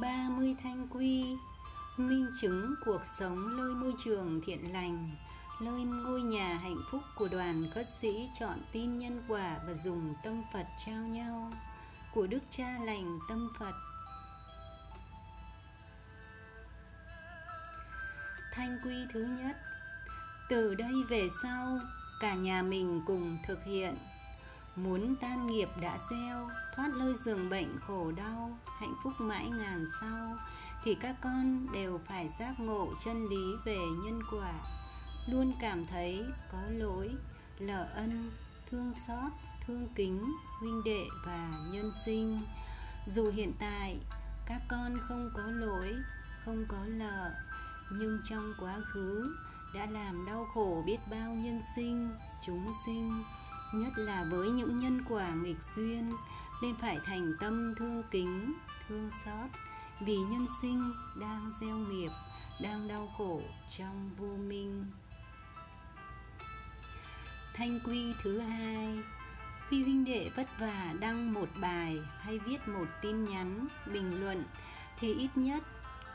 30 thanh quy. Minh chứng cuộc sống nơi môi trường thiện lành Nơi ngôi nhà hạnh phúc của đoàn khất sĩ chọn tin nhân quả và dùng tâm Phật trao nhau. Của Đức Cha lành tâm Phật. Thanh quy thứ nhất. Từ đây về sau, cả nhà mình cùng thực hiện. Muốn tan nghiệp đã gieo, thoát lơi giường bệnh khổ đau, hạnh phúc mãi ngàn sau, thì các con đều phải giác ngộ chân lý về nhân quả, luôn cảm thấy có lỗi, lỡ ân, thương xót, thương kính, huynh đệ và nhân sinh. Dù hiện tại các con không có lỗi, không có lợ, nhưng trong quá khứ đã làm đau khổ biết bao nhân sinh, chúng sinh nhất là với những nhân quả nghịch duyên, nên phải thành tâm thương kính, thương xót. Vì nhân sinh đang gieo nghiệp, đang đau khổ trong vô minh. Thanh quy thứ hai, khi huynh đệ vất vả đăng một bài hay viết một tin nhắn, bình luận, thì ít nhất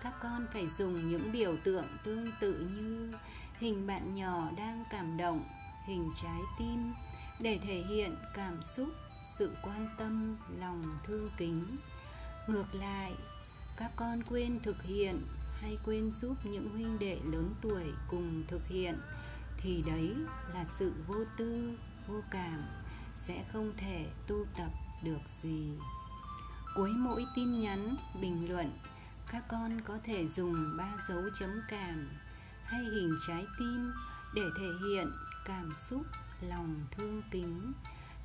các con phải dùng những biểu tượng tương tự như hình bạn nhỏ đang cảm động, hình trái tim để thể hiện cảm xúc, sự quan tâm, lòng thương kính. Ngược lại, các con quên thực hiện hay quên giúp những huynh đệ lớn tuổi cùng thực hiện, thì đấy là sự vô tư, vô cảm, sẽ không thể tu tập được gì. Cuối mỗi tin nhắn, bình luận, các con có thể dùng ba dấu chấm cảm hay hình trái tim để thể hiện cảm xúc lòng thương kính.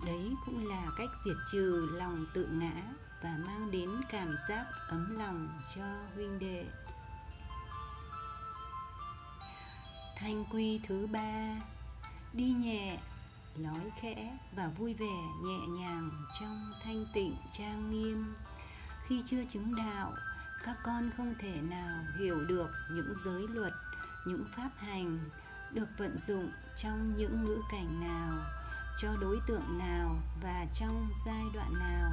Đấy cũng là cách diệt trừ lòng tự ngã và mang đến cảm giác ấm lòng cho huynh đệ. Thanh quy thứ ba, đi nhẹ, nói khẽ và vui vẻ nhẹ nhàng trong thanh tịnh trang nghiêm. Khi chưa chứng đạo, các con không thể nào hiểu được những giới luật, những pháp hành được vận dụng trong những ngữ cảnh nào, cho đối tượng nào và trong giai đoạn nào.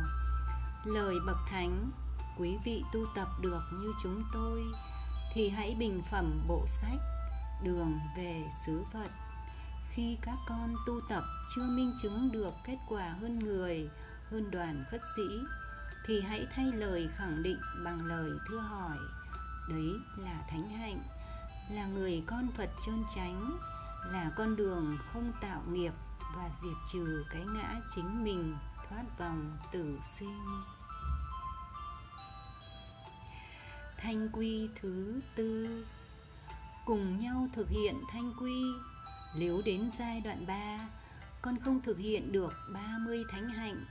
Lời bậc thánh, quý vị tu tập được như chúng tôi, thì hãy bình phẩm bộ sách, đường về xứ phật. Khi các con tu tập chưa minh chứng được kết quả hơn người, hơn đoàn khất sĩ, thì hãy thay lời khẳng định bằng lời thưa hỏi. Đấy là thánh hạnh, là người con phật trơn tránh là con đường không tạo nghiệp và diệt trừ cái ngã chính mình thoát vòng tử sinh. Thanh quy thứ tư. Cùng nhau thực hiện thanh quy. Nếu đến giai đoạn 3 con không thực hiện được 30 thánh hạnh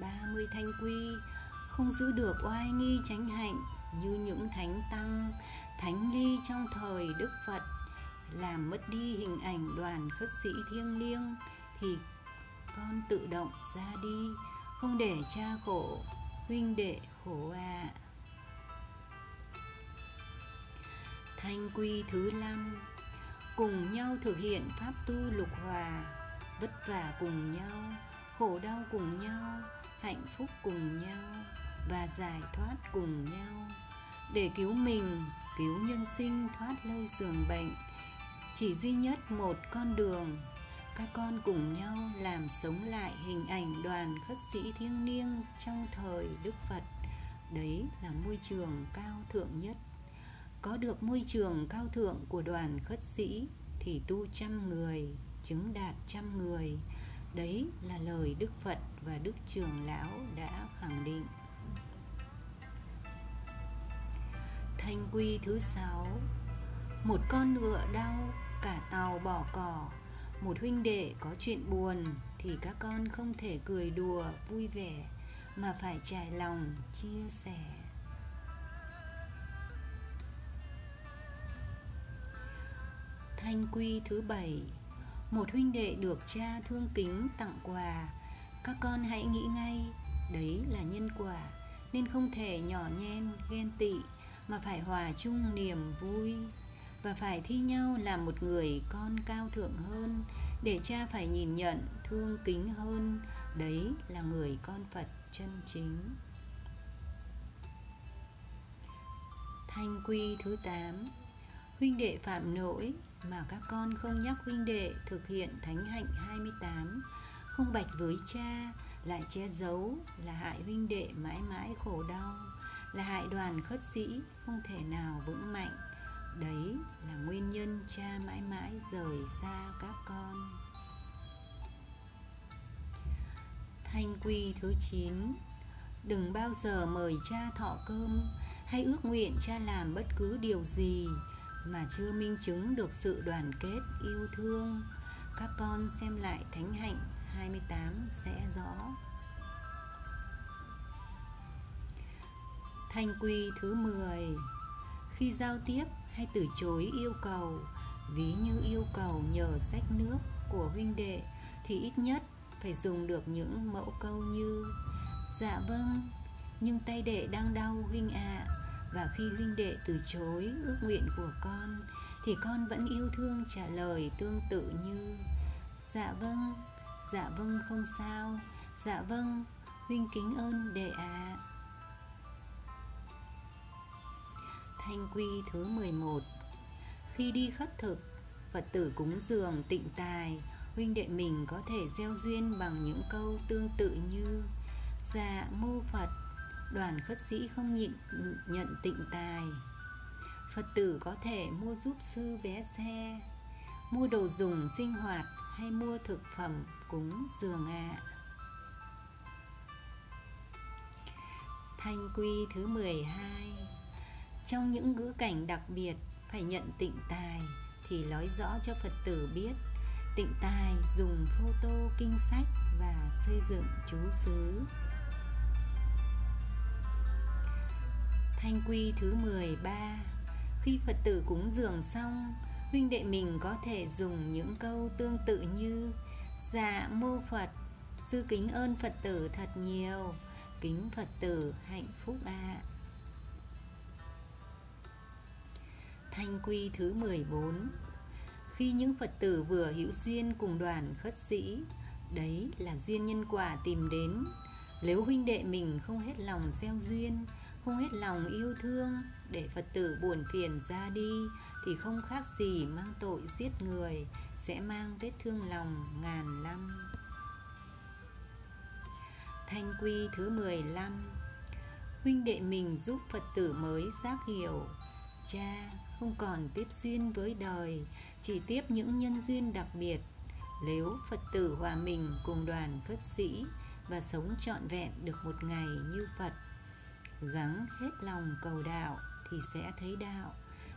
30 thanh quy, không giữ được oai nghi chánh hạnh như những thánh tăng, thánh ly trong thời đức phật làm mất đi hình ảnh đoàn khất sĩ thiêng liêng thì con tự động ra đi, không để cha khổ, huynh đệ khổ à thanh quy thứ năm, cùng nhau thực hiện pháp tu lục hòa, vất vả cùng nhau, khổ đau cùng nhau, hạnh phúc cùng nhau và giải thoát cùng nhau. Để cứu mình, cứu nhân sinh thoát lơi giường bệnh chỉ duy nhất một con đường. Các con cùng nhau làm sống lại hình ảnh đoàn khất sĩ thiêng liêng trong thời đức phật. Đấy là môi trường cao thượng nhất. Có được môi trường cao thượng của đoàn khất sĩ thì tu trăm người, chứng đạt trăm người. Đấy là lời đức phật và đức trường lão đã khẳng định. Thanh quy thứ sáu. Một con ngựa đau cả tàu bỏ cỏ. Một huynh đệ có chuyện buồn thì các con không thể cười đùa vui vẻ, mà phải trải lòng chia sẻ. Thanh quy thứ bảy, một huynh đệ được cha thương kính tặng quà. Các con hãy nghĩ ngay, đấy là nhân quả, nên không thể nhỏ nhen ghen tị, mà phải hòa chung niềm vui và phải thi nhau làm một người con cao thượng hơn, để cha phải nhìn nhận, thương kính hơn. Đấy là người con phật chân chính. Thanh quy thứ 8 Huynh đệ phạm lỗi mà các con không nhắc huynh đệ thực hiện thánh hạnh 28 Không bạch với cha, lại che giấu, là hại huynh đệ mãi mãi khổ đau, Là hại đoàn khất sĩ không thể nào vững mạnh. Đấy là nguyên nhân cha mãi mãi rời xa các con. Thanh quy thứ 9 Đừng bao giờ mời cha thọ cơm, hay ước nguyện cha làm bất cứ điều gì mà chưa minh chứng được sự đoàn kết yêu thương. Các con xem lại thánh hạnh 28 sẽ rõ. Thanh quy thứ 10 Khi giao tiếp hay từ chối yêu cầu Ví như yêu cầu nhờ sách nước của huynh đệ Thì ít nhất phải dùng được những mẫu câu như Dạ vâng, nhưng tay đệ đang đau huynh ạ à, và khi huynh đệ từ chối ước nguyện của con thì con vẫn yêu thương trả lời tương tự như dạ vâng dạ vâng không sao dạ vâng huynh kính ơn đệ ạ à. Thanh quy thứ 11 khi đi khất thực, phật tử cúng dường tịnh tài, huynh đệ mình có thể gieo duyên bằng những câu tương tự như dạ mô phật, đoàn khất sĩ không nhịn nhận tịnh tài. Phật tử có thể mua giúp sư vé xe, mua đồ dùng sinh hoạt hay mua thực phẩm cúng dường ạ. À. Thanh quy thứ 12 trong những ngữ cảnh đặc biệt, phải nhận tịnh tài thì nói rõ cho Phật tử biết tịnh tài dùng photo kinh sách và xây dựng chú xứ Thanh quy thứ 13 Khi Phật tử cúng dường xong, Huynh đệ mình có thể dùng những câu tương tự như Dạ mô Phật, Sư kính ơn Phật tử thật nhiều, Kính Phật tử hạnh phúc ạ à. Thanh quy thứ 14 Khi những Phật tử vừa hữu duyên cùng đoàn khất sĩ, Đấy là duyên nhân quả tìm đến. Nếu huynh đệ mình không hết lòng gieo duyên, không hết lòng yêu thương để phật tử buồn phiền ra đi, thì không khác gì mang tội giết người, sẽ mang vết thương lòng ngàn năm. Thanh quy thứ 15 huynh đệ mình giúp phật tử mới giác hiểu. Cha không còn tiếp duyên với đời, chỉ tiếp những nhân duyên đặc biệt nếu phật tử hòa mình cùng đoàn khất sĩ và sống trọn vẹn được một ngày như phật, gắng hết lòng cầu đạo thì sẽ thấy đạo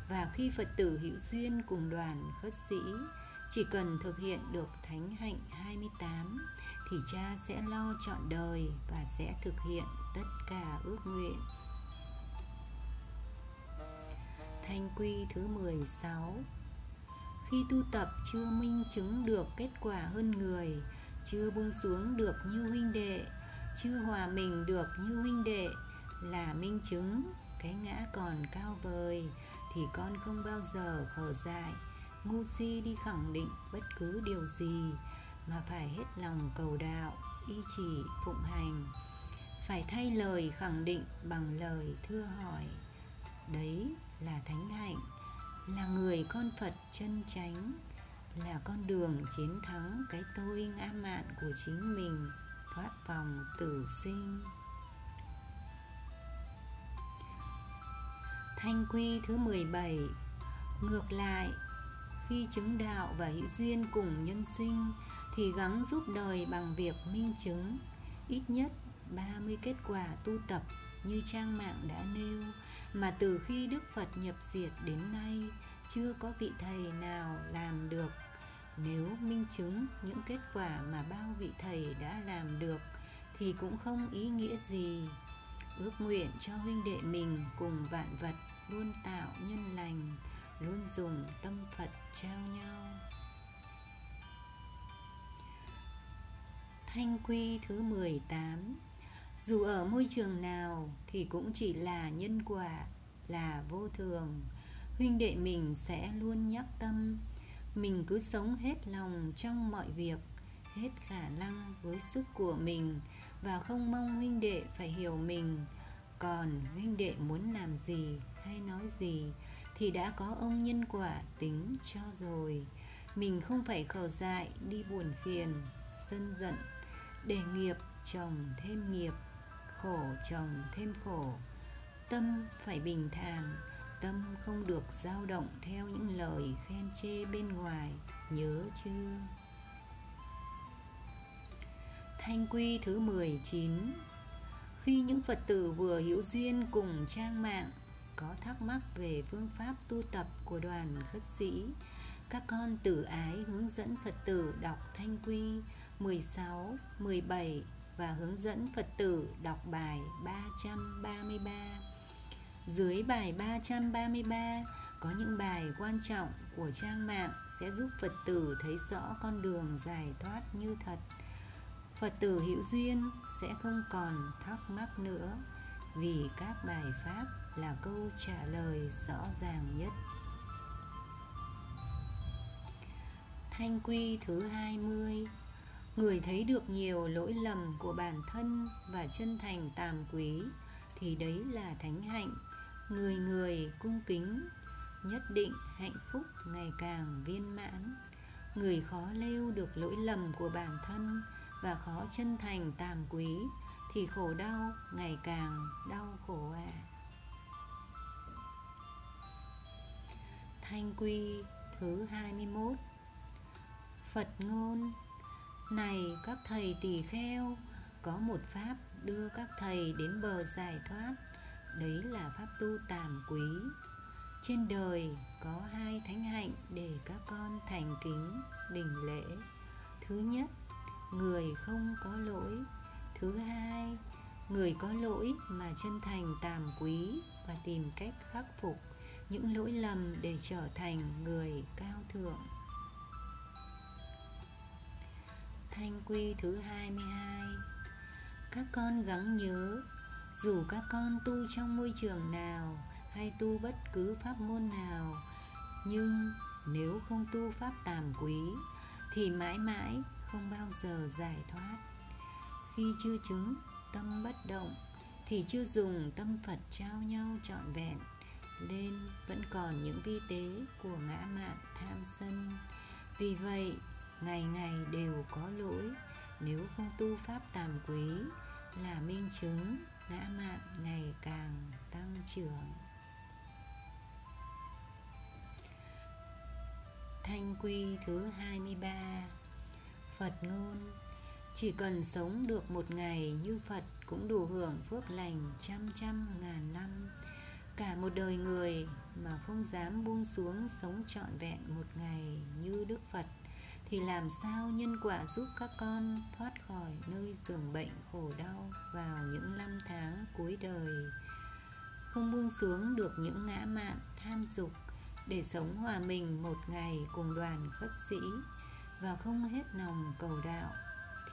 và khi Phật tử hữu duyên cùng đoàn khất sĩ chỉ cần thực hiện được thánh hạnh 28 thì cha sẽ lo trọn đời và sẽ thực hiện tất cả ước nguyện. Thanh quy thứ 16 Khi tu tập chưa minh chứng được kết quả hơn người, Chưa buông xuống được như huynh đệ, Chưa hòa mình được như huynh đệ là minh chứng, cái ngã còn cao vời, thì con không bao giờ khở dại, ngu si đi khẳng định bất cứ điều gì, mà phải hết lòng cầu đạo y chỉ, phụng hành. Phải thay lời khẳng định bằng lời thưa hỏi. Đấy là thánh hạnh, là người con phật chân chánh, là con đường chiến thắng cái tôi ngã mạn của chính mình, thoát vòng tử sinh. Thanh quy thứ 17 Ngược lại, Khi chứng đạo và hữu duyên cùng nhân sinh Thì gắng giúp đời bằng việc minh chứng, Ít nhất 30 kết quả tu tập như trang mạng đã nêu mà từ khi Đức Phật nhập diệt đến nay, Chưa có vị thầy nào làm được. Nếu minh chứng những kết quả mà bao vị thầy đã làm được, Thì cũng không ý nghĩa gì. Ước nguyện cho huynh đệ mình cùng vạn vật luôn tạo nhân lành, luôn dùng tâm phật trao nhau. Thanh quy thứ 18 dù ở môi trường nào thì cũng chỉ là nhân quả, là vô thường. Huynh đệ mình sẽ luôn nhắc tâm. Mình cứ sống hết lòng trong mọi việc, hết khả năng với sức của mình và không mong huynh đệ phải hiểu mình. Còn huynh đệ muốn làm gì hay nói gì thì đã có ông nhân quả tính cho rồi. Mình không phải khờ dại, đi buồn phiền, sân giận, để nghiệp chồng thêm nghiệp khổ chồng thêm khổ. Tâm phải bình thản tâm không được dao động theo những lời khen chê bên ngoài nhớ chưa? Thanh quy thứ 19 Khi những Phật tử vừa hữu duyên cùng trang mạng có thắc mắc về phương pháp tu tập của đoàn khất sĩ các con tử ái hướng dẫn Phật tử đọc Thanh Quy 16, 17 và hướng dẫn Phật tử đọc bài 333. Dưới bài 333 có những bài quan trọng của trang mạng sẽ giúp Phật tử thấy rõ con đường giải thoát như thật. Phật tử hữu duyên sẽ không còn thắc mắc nữa, vì các bài pháp là câu trả lời rõ ràng nhất. Thanh quy thứ 20 Người thấy được nhiều lỗi lầm của bản thân và chân thành tàm quý, thì đấy là thánh hạnh. Người người cung kính, nhất định hạnh phúc ngày càng viên mãn. Người khó lêu được lỗi lầm của bản thân và khó chân thành tàm quý, thì khổ đau ngày càng đau khổ à. Thanh quy thứ 21 Phật ngôn này các thầy tỳ kheo Có một pháp đưa các thầy đến bờ giải thoát Đấy là pháp tu tàm quý. Trên đời có hai thánh hạnh để các con thành kính, đỉnh lễ. Thứ nhất, người không có lỗi. Thứ hai, người có lỗi mà chân thành tàm quý và tìm cách khắc phục những lỗi lầm để trở thành người cao thượng. Thanh quy thứ 22 Các con gắng nhớ, Dù các con tu trong môi trường nào Hay tu bất cứ pháp môn nào, Nhưng nếu không tu pháp tàm quý Thì mãi mãi không bao giờ giải thoát. Khi chưa chứng tâm bất động Thì chưa dùng tâm Phật trao nhau trọn vẹn, Nên vẫn còn những vi tế của ngã mạn tham sân. Vì vậy ngày ngày đều có lỗi. Nếu không tu pháp tàm quý, là minh chứng ngã mạn ngày càng tăng trưởng. Thanh quy thứ 23 Phật ngôn. Chỉ cần sống được một ngày như Phật cũng đủ hưởng phước lành trăm trăm ngàn năm. Cả một đời người mà không dám buông xuống sống trọn vẹn một ngày như Đức Phật thì làm sao nhân quả giúp các con thoát khỏi nơi giường bệnh khổ đau vào những năm tháng cuối đời? Không buông xuống được những ngã mạn tham dục để sống hòa mình một ngày cùng đoàn khất sĩ và không hết lòng cầu đạo,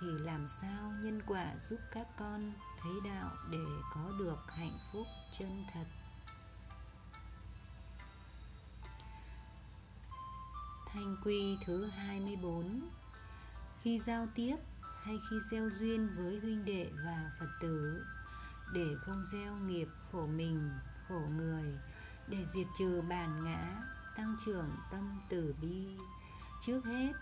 thì làm sao nhân quả giúp các con thấy đạo để có được hạnh phúc chân thật? Thanh quy thứ 24 Khi giao tiếp hay khi gieo duyên với huynh đệ và Phật tử Để không gieo nghiệp khổ mình, khổ người Để diệt trừ bản ngã, tăng trưởng tâm từ bi. Trước hết,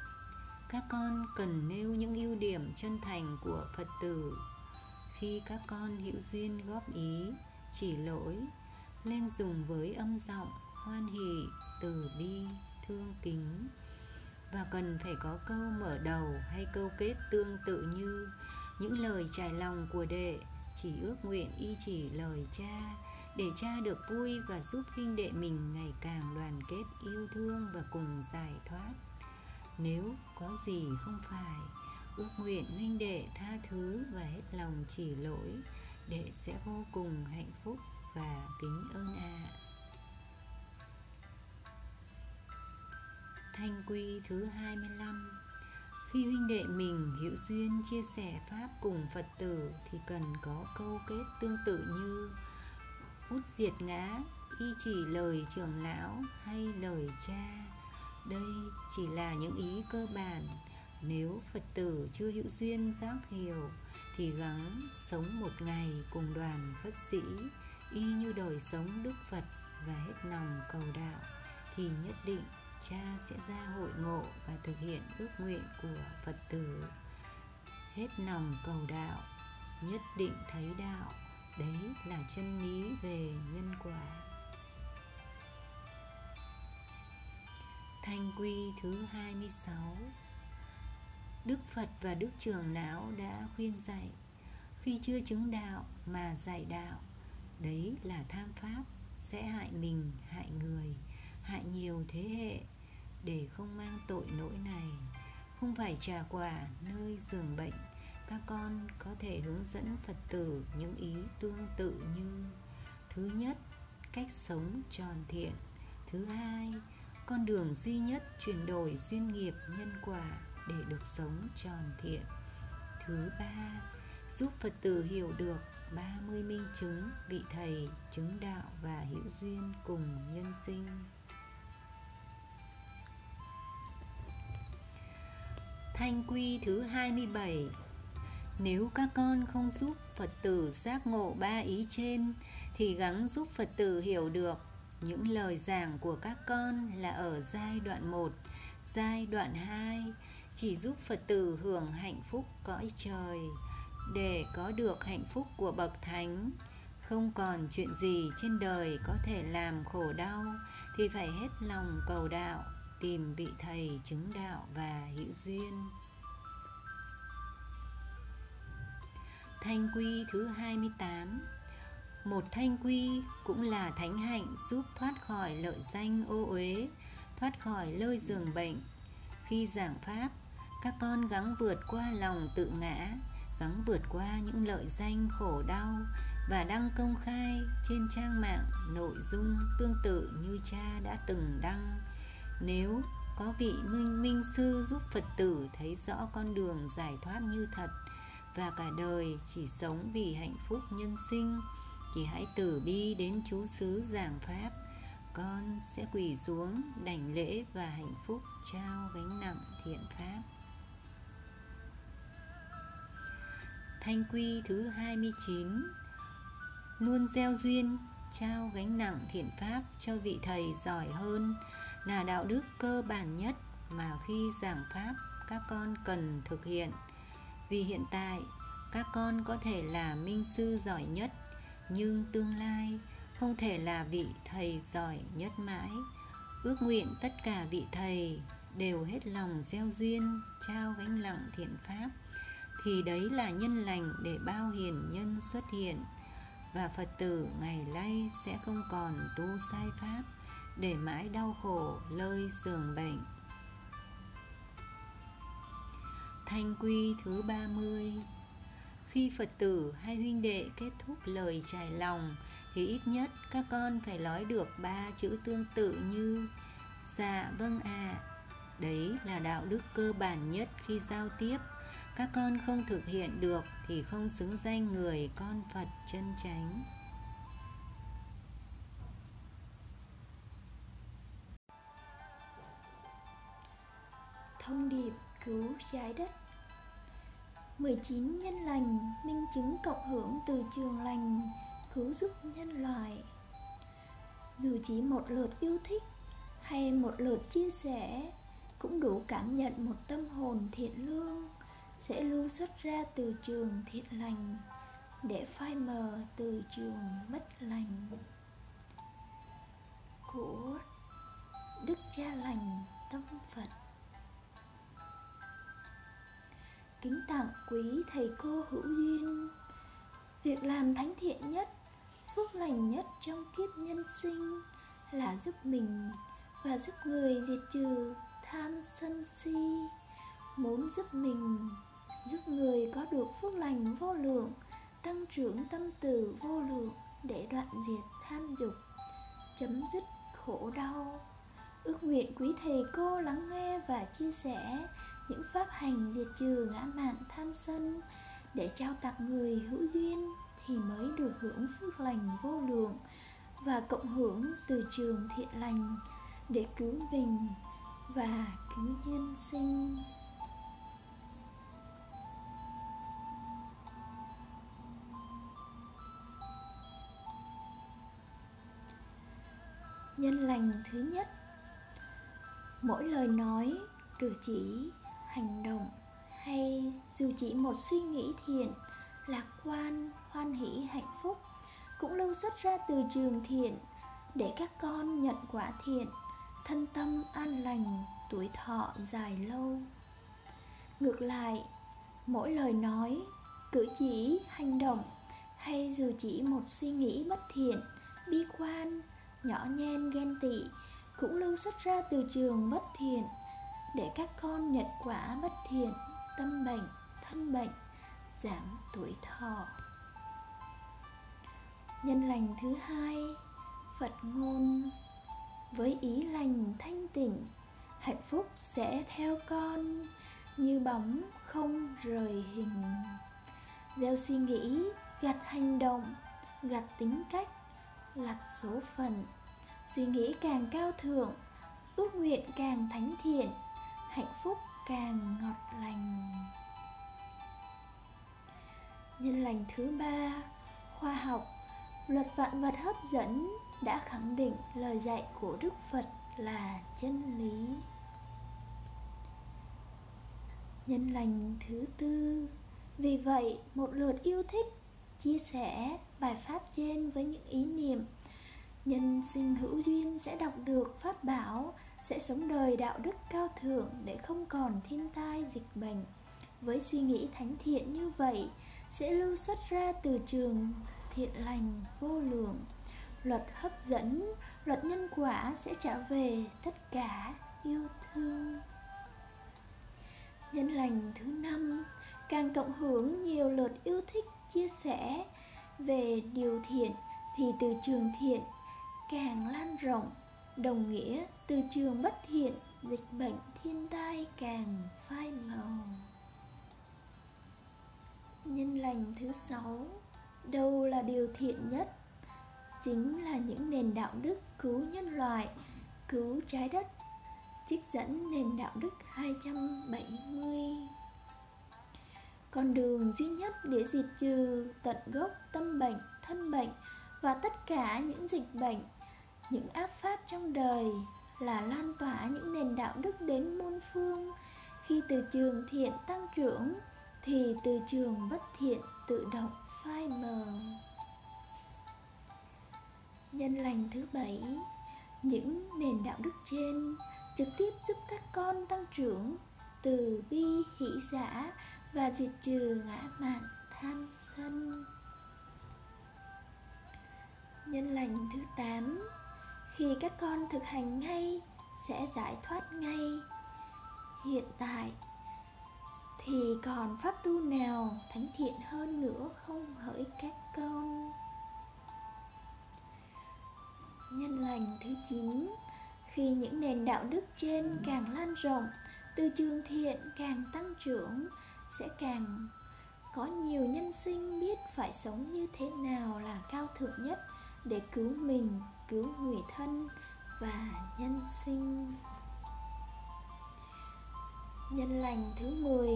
các con cần nêu những ưu điểm chân thành của Phật tử. Khi các con hữu duyên góp ý, chỉ lỗi Nên dùng với âm giọng hoan hỷ, từ bi thương kính và cần phải có câu mở đầu hay câu kết tương tự như, những lời trải lòng của đệ, chỉ ước nguyện y chỉ lời cha, để cha được vui và giúp huynh đệ mình ngày càng đoàn kết yêu thương và cùng giải thoát nếu có gì không phải, ước nguyện huynh đệ tha thứ và hết lòng chỉ lỗi, đệ sẽ vô cùng hạnh phúc và kính ơn ạ à. Thanh quy thứ 25 Khi huynh đệ mình hữu duyên chia sẻ Pháp cùng Phật tử Thì cần có câu kết tương tự như út diệt ngã, y chỉ lời trưởng lão hay lời cha. Đây chỉ là những ý cơ bản. Nếu Phật tử chưa hữu duyên giác hiểu Thì gắng sống một ngày cùng đoàn khất sĩ y như đời sống đức phật và hết lòng cầu đạo thì nhất định cha sẽ ra hội ngộ và thực hiện ước nguyện của phật tử. Hết lòng cầu đạo nhất định thấy đạo đấy là chân lý về nhân quả. Thanh quy thứ 26 Đức Phật và Đức Trường lão đã khuyên dạy Khi chưa chứng đạo mà dạy đạo Đấy là tham pháp Sẽ hại mình, hại người Hại nhiều thế hệ. Để không mang tội lỗi này. Không phải trả quả nơi giường bệnh Các con có thể hướng dẫn Phật tử những ý tương tự như Thứ nhất, cách sống tròn thiện. Thứ hai, con đường duy nhất chuyển đổi duyên nghiệp nhân quả để được sống tròn thiện. Thứ ba giúp phật tử hiểu được 30 minh chứng vị thầy chứng đạo và hữu duyên cùng nhân sinh. Thanh quy thứ 27 Nếu các con không giúp Phật tử giác ngộ ba ý trên Thì gắng giúp Phật tử hiểu được những lời giảng của các con là ở giai đoạn 1, giai đoạn 2 chỉ giúp Phật tử hưởng hạnh phúc cõi trời để có được hạnh phúc của bậc thánh. Không còn chuyện gì trên đời có thể làm khổ đau thì phải hết lòng cầu đạo, tìm vị thầy chứng đạo và hữu duyên. Thanh quy thứ 28 một thanh quy cũng là thánh hạnh giúp thoát khỏi lợi danh ô uế, thoát khỏi lơi giường bệnh. Khi giảng pháp, các con gắng vượt qua lòng tự ngã, gắng vượt qua những lợi danh khổ đau và đăng công khai trên trang mạng nội dung tương tự như cha đã từng đăng nếu có vị minh minh sư giúp phật tử thấy rõ con đường giải thoát như thật và cả đời chỉ sống vì hạnh phúc nhân sinh, thì hãy từ bi đến chú xứ giảng pháp. Con sẽ quỳ xuống, đảnh lễ và hạnh phúc trao gánh nặng thiện pháp. Thanh quy thứ 29 Luôn gieo duyên, trao gánh nặng thiện pháp cho vị thầy giỏi hơn là đạo đức cơ bản nhất mà khi giảng pháp, các con cần thực hiện. Vì hiện tại, các con có thể là minh sư giỏi nhất, nhưng tương lai không thể là vị thầy giỏi nhất mãi. Ước nguyện tất cả vị thầy đều hết lòng gieo duyên, trao gánh nặng thiện pháp, thì đấy là nhân lành để bao hiền nhân xuất hiện. Và phật tử ngày nay sẽ không còn tu sai pháp để mãi đau khổ lơi giường bệnh thanh quy thứ 30 khi Phật tử hay huynh đệ kết thúc lời trải lòng, thì ít nhất các con phải nói được ba chữ tương tự như dạ vâng ạ. À. Đấy là đạo đức cơ bản nhất khi giao tiếp. Các con không thực hiện được thì không xứng danh người con Phật chân chánh. Thông điệp cứu trái đất. 19 nhân lành, minh chứng cộng hưởng từ trường lành, cứu giúp nhân loại. Dù chỉ một lượt yêu thích hay một lượt chia sẻ, cũng đủ cảm nhận một tâm hồn thiện lương sẽ lưu xuất ra từ trường thiện lành để phai mờ từ trường mất lành. Của đức cha lành tâm phật. Kính tặng quý thầy cô hữu duyên. Việc làm thánh thiện nhất, phước lành nhất trong kiếp nhân sinh là giúp mình và giúp người diệt trừ tham sân si. Muốn giúp mình, giúp người có được phước lành vô lượng, tăng trưởng tâm từ vô lượng để đoạn diệt tham dục, chấm dứt khổ đau. Ước nguyện quý thầy cô lắng nghe và chia sẻ những pháp hành diệt trừ ngã mạn tham sân để trao tặng người hữu duyên thì mới được hưởng phước lành vô lượng và cộng hưởng từ trường thiện lành để cứu mình và cứu nhân sinh. Nhân lành thứ nhất. Mỗi lời nói, cử chỉ hành động hay dù chỉ một suy nghĩ thiện, lạc quan, hoan hỷ, hạnh phúc cũng lưu xuất ra từ trường thiện để các con nhận quả thiện, thân tâm an lành, tuổi thọ dài lâu. Ngược lại, mỗi lời nói, cử chỉ, hành động hay dù chỉ một suy nghĩ bất thiện, bi quan, nhỏ nhen ghen tị cũng lưu xuất ra từ trường bất thiện để các con nhận quả bất thiện, tâm bệnh, thân bệnh, giảm tuổi thọ. Nhân lành thứ hai, Phật ngôn với ý lành thanh tịnh, hạnh phúc sẽ theo con như bóng không rời hình. Gieo suy nghĩ, gặt hành động, gặt tính cách, gặt số phận suy nghĩ càng cao thượng ước nguyện càng thánh thiện hạnh phúc càng ngọt lành. Nhân lành thứ ba, khoa học, luật vạn vật hấp dẫn đã khẳng định lời dạy của đức phật là chân lý. Nhân lành thứ tư, vì vậy một lượt yêu thích chia sẻ bài pháp trên với những ý niệm, nhân sinh hữu duyên sẽ đọc được pháp bảo sẽ sống đời đạo đức cao thượng để không còn thiên tai, dịch bệnh. Với suy nghĩ thánh thiện như vậy, sẽ lưu xuất ra từ trường thiện lành vô lượng. Luật hấp dẫn, luật nhân quả sẽ trả về tất cả yêu thương. Nhân lành thứ năm, càng cộng hưởng nhiều lượt yêu thích chia sẻ về điều thiện thì từ trường thiện càng lan rộng đồng nghĩa, từ trường bất thiện, dịch bệnh thiên tai càng phai màu. Nhân lành thứ sáu, đâu là điều thiện nhất? Chính là những nền đạo đức cứu nhân loại, cứu trái đất, trích dẫn nền đạo đức 270 con đường duy nhất để diệt trừ tận gốc tâm bệnh, thân bệnh và tất cả những dịch bệnh những áp pháp trong đời là lan tỏa những nền đạo đức đến muôn phương. Khi từ trường thiện tăng trưởng, thì từ trường bất thiện tự động phai mờ. Nhân lành thứ bảy, những nền đạo đức trên trực tiếp giúp các con tăng trưởng từ bi, hỷ giả và diệt trừ ngã mạn tham sân. Nhân lành thứ tám khi các con thực hành ngay, sẽ giải thoát ngay. Hiện tại, thì còn pháp tu nào thánh thiện hơn nữa không hỡi các con? Nhân lành thứ chín, khi những nền đạo đức trên càng lan rộng, từ trường thiện càng tăng trưởng, sẽ càng có nhiều nhân sinh biết phải sống như thế nào là cao thượng nhất để cứu mình cứu người thân và nhân sinh. Nhân lành thứ 10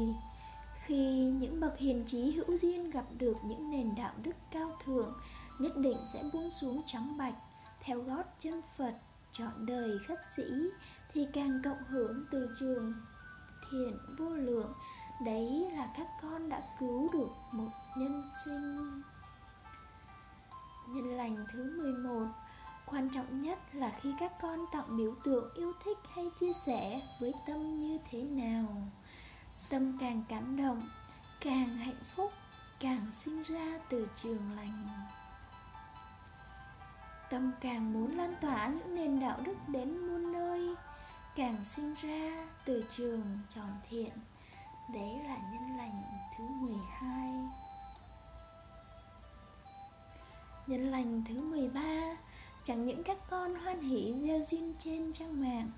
khi những bậc hiền trí hữu duyên gặp được những nền đạo đức cao thượng, nhất định sẽ buông xuống trắng bạch, theo gót chân phật, chọn đời khất sĩ, thì càng cộng hưởng từ trường thiện vô lượng. Đấy là các con đã cứu được một nhân sinh. Nhân lành thứ 11 Quan trọng nhất là khi các con tặng biểu tượng yêu thích hay chia sẻ với tâm như thế nào. Tâm càng cảm động, càng hạnh phúc, càng sinh ra từ trường lành. Tâm càng muốn lan tỏa những nền đạo đức đến muôn nơi Càng sinh ra từ trường tròn thiện. Đấy là nhân lành thứ 12 Nhân lành thứ 13 Chẳng những các con hoan hỷ gieo duyên trên trang mạng,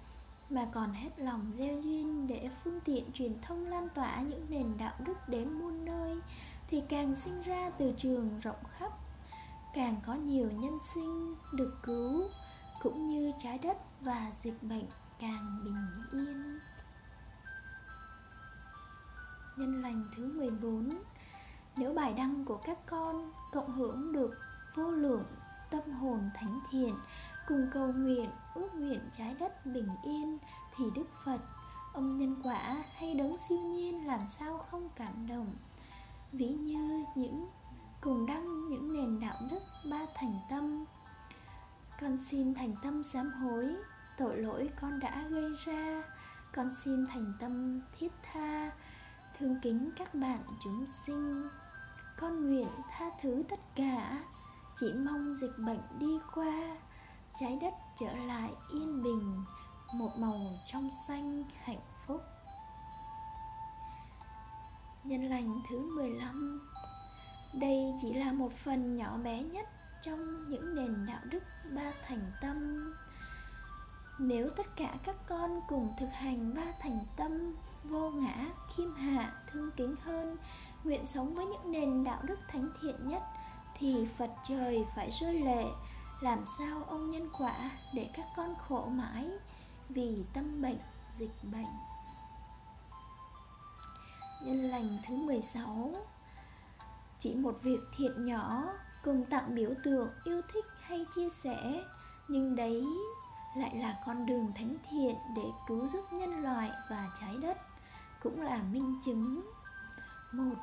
Mà còn hết lòng gieo duyên để phương tiện truyền thông lan tỏa những nền đạo đức đến muôn nơi, Thì càng sinh ra từ trường rộng khắp. Càng có nhiều nhân sinh được cứu, Cũng như trái đất và dịch bệnh càng bình yên. Nhân lành thứ 14 Nếu bài đăng của các con cộng hưởng được vô lượng tâm hồn thánh thiện, cùng cầu nguyện, ước nguyện trái đất bình yên thì đức phật. Ông nhân quả hay đấng siêu nhiên làm sao không cảm động? Ví như những, cùng đăng những nền đạo đức ba thành tâm. Con xin thành tâm sám hối, tội lỗi con đã gây ra. Con xin thành tâm thiết tha, thương kính các bạn chúng sinh. Con nguyện tha thứ tất cả chỉ mong dịch bệnh đi qua, trái đất trở lại yên bình, một màu trong xanh hạnh phúc. Nhân lành thứ 15 đây chỉ là một phần nhỏ bé nhất trong những nền đạo đức ba thành tâm. Nếu tất cả các con cùng thực hành ba thành tâm vô ngã, khiêm hạ, thương kính hơn, nguyện sống với những nền đạo đức thánh thiện nhất thì phật trời phải rơi lệ. Làm sao ông nhân quả để các con khổ mãi? Vì tâm bệnh, dịch bệnh. Nhân lành thứ 16 chỉ một việc thiện nhỏ, cùng tặng biểu tượng yêu thích hay chia sẻ, nhưng đấy lại là con đường thánh thiện để cứu giúp nhân loại và trái đất, cũng là minh chứng. Một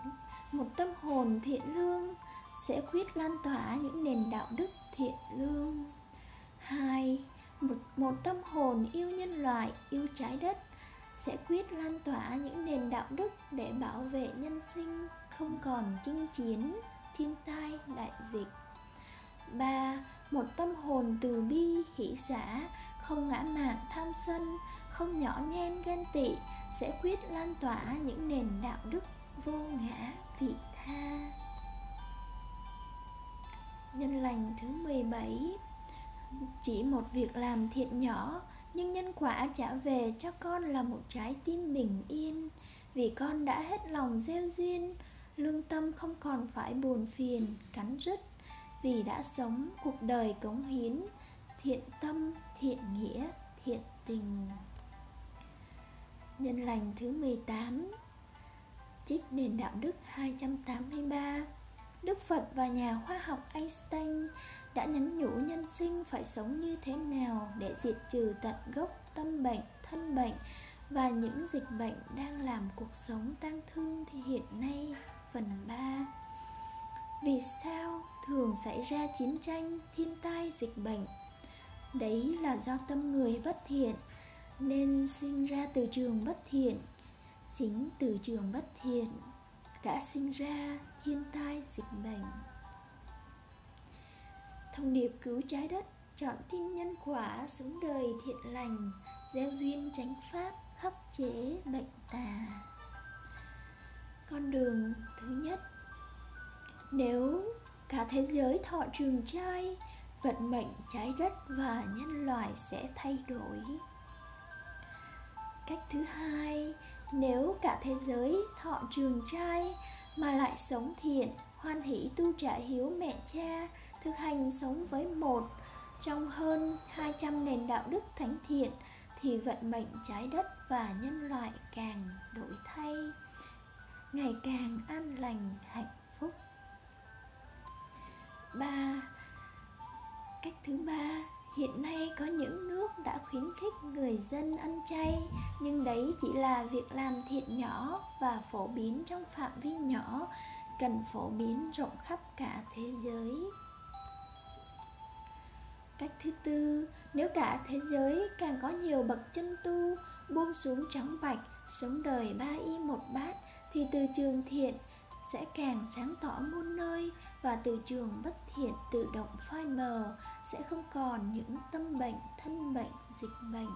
một tâm hồn thiện lương sẽ quyết lan tỏa những nền đạo đức thiện lương. Hai một, một tâm hồn yêu nhân loại yêu trái đất. Sẽ quyết lan tỏa những nền đạo đức để bảo vệ nhân sinh không còn chinh chiến thiên tai đại dịch. Ba một tâm hồn từ bi hỷ xã không ngã mạn tham sân không nhỏ nhen ghen tị. Sẽ quyết lan tỏa những nền đạo đức vô ngã vị tha nhân lành thứ 17 chỉ một việc làm thiện nhỏ, nhưng nhân quả trả về cho con là một trái tim bình yên. Vì con đã hết lòng gieo duyên, lương tâm không còn phải buồn phiền, cắn rứt. Vì đã sống cuộc đời cống hiến, thiện tâm, thiện nghĩa, thiện tình. Nhân lành thứ 18 Trích nền đạo đức 283 Đức Phật và nhà khoa học Einstein đã nhắn nhủ nhân sinh phải sống như thế nào để diệt trừ tận gốc tâm bệnh, thân bệnh và những dịch bệnh đang làm cuộc sống tang thương thì hiện nay phần 3 Vì sao thường xảy ra chiến tranh, thiên tai, dịch bệnh? Đấy là do tâm người bất thiện Nên sinh ra từ trường bất thiện Chính từ trường bất thiện đã sinh ra thiên tai, dịch bệnh. Thông điệp cứu trái đất, Chọn tin nhân quả sống đời thiện lành, Gieo duyên tránh pháp, hấp chế bệnh tà. Con đường thứ nhất, nếu cả thế giới thọ trường trai, vận mệnh trái đất và nhân loại sẽ thay đổi. Cách thứ hai, nếu cả thế giới thọ trường trai mà lại sống thiện, hoan hỷ tu trả hiếu mẹ cha, thực hành sống với một trong hơn 200 nền đạo đức thánh thiện thì vận mệnh trái đất và nhân loại càng đổi thay. Ngày càng an lành, hạnh phúc. Ba, cách thứ ba hiện nay có những nước đã khuyến khích người dân ăn chay, nhưng đấy chỉ là việc làm thiện nhỏ và phổ biến trong phạm vi nhỏ, cần phổ biến rộng khắp cả thế giới. Cách thứ tư, nếu cả thế giới càng có nhiều bậc chân tu, buông xuống trắng bạch, sống đời ba y một bát, thì từ trường thiện sẽ càng sáng tỏ muôn nơi và từ trường bất thiện tự động phai mờ, sẽ không còn những tâm bệnh, thân bệnh, dịch bệnh.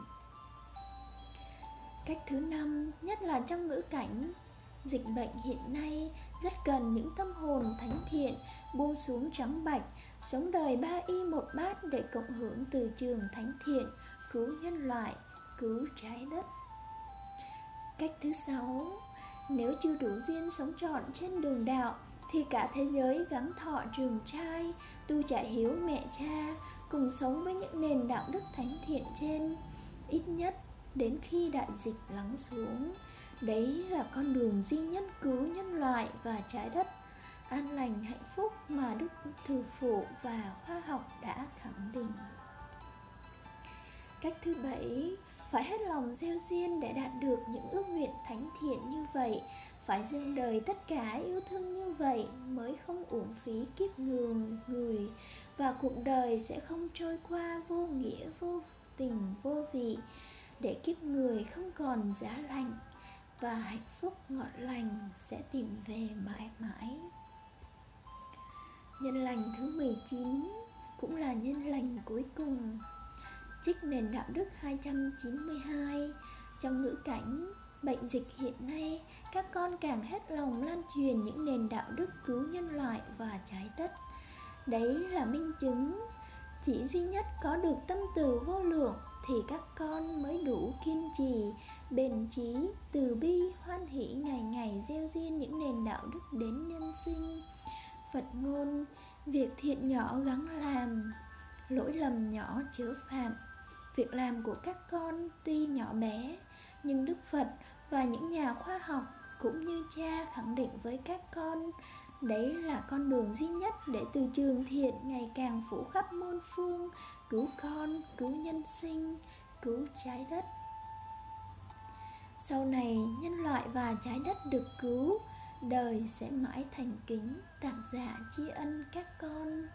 Cách thứ năm, nhất là trong ngữ cảnh, dịch bệnh hiện nay rất cần những tâm hồn thánh thiện, buông xuống trắng bạch, sống đời ba y một bát để cộng hưởng từ trường thánh thiện, cứu nhân loại, cứu trái đất. Cách thứ sáu nếu chưa đủ duyên sống trọn trên đường đạo, Thì cả thế giới gắn thọ trường trai, Tu trả hiếu mẹ cha, Cùng sống với những nền đạo đức thánh thiện trên. Ít nhất, đến khi đại dịch lắng xuống, Đấy là con đường duy nhất cứu nhân loại và trái đất. An lành, hạnh phúc mà Đức Thư Phụ và khoa học đã khẳng định. Cách thứ bảy phải hết lòng gieo duyên để đạt được những ước nguyện thánh thiện như vậy. Phải dâng đời tất cả yêu thương như vậy mới không uổng phí kiếp người người. Và cuộc đời sẽ không trôi qua vô nghĩa, vô tình, vô vị, để kiếp người không còn giá lạnh. Và hạnh phúc ngọt lành sẽ tìm về mãi mãi. Nhân lành thứ 19 cũng là nhân lành cuối cùng. Trích nền đạo đức 292 Trong ngữ cảnh bệnh dịch hiện nay Các con càng hết lòng lan truyền những nền đạo đức cứu nhân loại và trái đất. Đấy là minh chứng. Chỉ duy nhất có được tâm từ vô lượng Thì các con mới đủ kiên trì Bền trí, từ bi, hoan hỷ ngày ngày gieo duyên những nền đạo đức đến nhân sinh. Phật ngôn Việc thiện nhỏ gắng làm Lỗi lầm nhỏ chớ phạm. Việc làm của các con tuy nhỏ bé Nhưng Đức Phật và những nhà khoa học Cũng như cha khẳng định với các con Đấy là con đường duy nhất để từ trường thiện ngày càng phủ khắp môn phương Cứu con, cứu nhân sinh, cứu trái đất. Sau này nhân loại và trái đất được cứu đời sẽ mãi thành kính tạc dạ giả tri ân các con.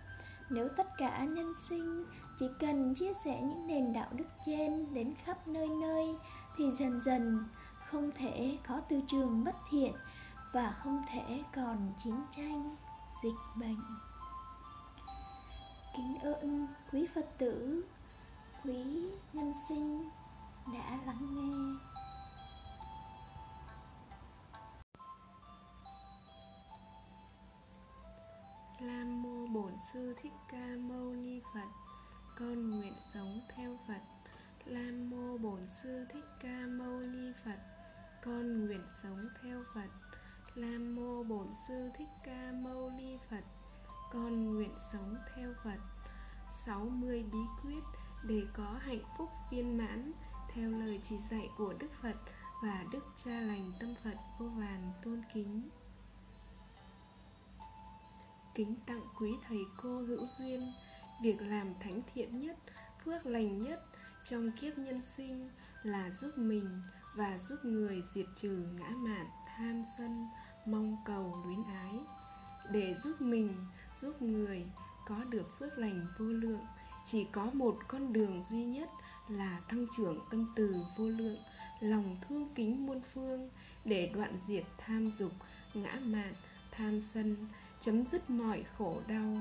Nếu tất cả nhân sinh chỉ cần chia sẻ những nền đạo đức trên đến khắp nơi nơi thì dần dần không thể có tư trường bất thiện và không thể còn chiến tranh, dịch bệnh kính ơn quý phật tử, quý nhân sinh đã lắng nghe Nam mô Bổn Sư Thích Ca Mâu Ni Phật. Con nguyện sống theo Phật. Lam mô Bổn Sư Thích Ca Mâu Ni Phật. Con nguyện sống theo Phật. Lam mô Bổn Sư Thích Ca Mâu Ni Phật. Con nguyện sống theo Phật. 60 bí quyết để có hạnh phúc viên mãn theo lời chỉ dạy của Đức Phật và Đức Cha lành tâm Phật vô vàn tôn kính kính tặng quý thầy cô hữu duyên việc làm thánh thiện nhất, phước lành nhất trong kiếp nhân sinh là giúp mình và giúp người diệt trừ ngã mạn, tham sân, mong cầu, luyến ái. Để giúp mình, giúp người có được phước lành vô lượng, chỉ có một con đường duy nhất là tăng trưởng tâm từ vô lượng, lòng thương kính muôn phương để đoạn diệt tham dục, ngã mạn, tham sân, chấm dứt mọi khổ đau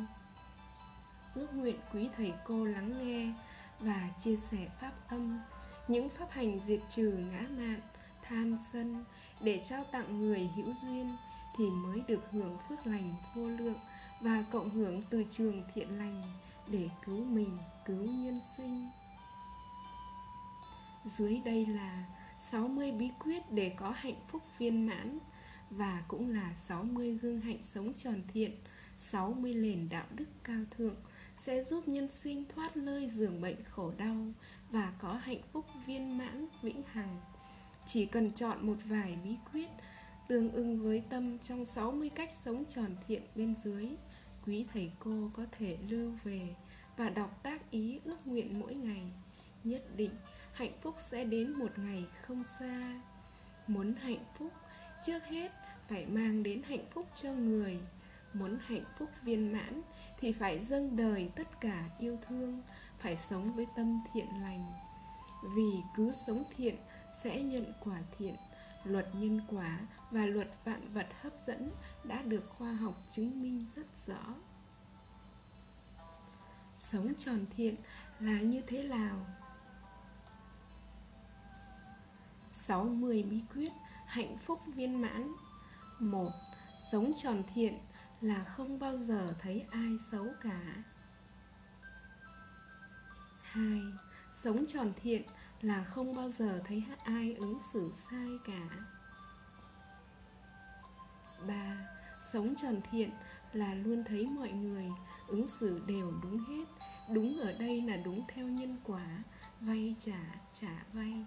ước nguyện quý thầy cô lắng nghe và chia sẻ pháp âm những pháp hành diệt trừ ngã mạn tham sân để trao tặng người hữu duyên thì mới được hưởng phước lành vô lượng và cộng hưởng từ trường thiện lành để cứu mình cứu nhân sinh. Dưới đây là 60 bí quyết để có hạnh phúc viên mãn và cũng là 60 gương hạnh sống tròn thiện, 60 nền đạo đức cao thượng sẽ giúp nhân sinh thoát nơi giường bệnh khổ đau và có hạnh phúc viên mãn vĩnh hằng. Chỉ cần chọn một vài bí quyết tương ưng với tâm trong 60 cách sống tròn thiện bên dưới, quý thầy cô có thể lưu về và đọc tác ý ước nguyện mỗi ngày. Nhất định hạnh phúc sẽ đến một ngày không xa. Muốn hạnh phúc, trước hết phải mang đến hạnh phúc cho người muốn hạnh phúc viên mãn thì phải dâng đời tất cả yêu thương, phải sống với tâm thiện lành. Vì cứ sống thiện sẽ nhận quả thiện. Luật nhân quả và luật vạn vật hấp dẫn đã được khoa học chứng minh rất rõ. Sống tròn thiện là như thế nào? 60 bí quyết hạnh phúc viên mãn. Một, sống tròn thiện là không bao giờ thấy ai xấu cả hai, sống tròn thiện là không bao giờ thấy ai ứng xử sai cả ba, sống tròn thiện là luôn thấy mọi người ứng xử đều đúng hết, đúng ở đây là đúng theo nhân quả, vay trả trả vay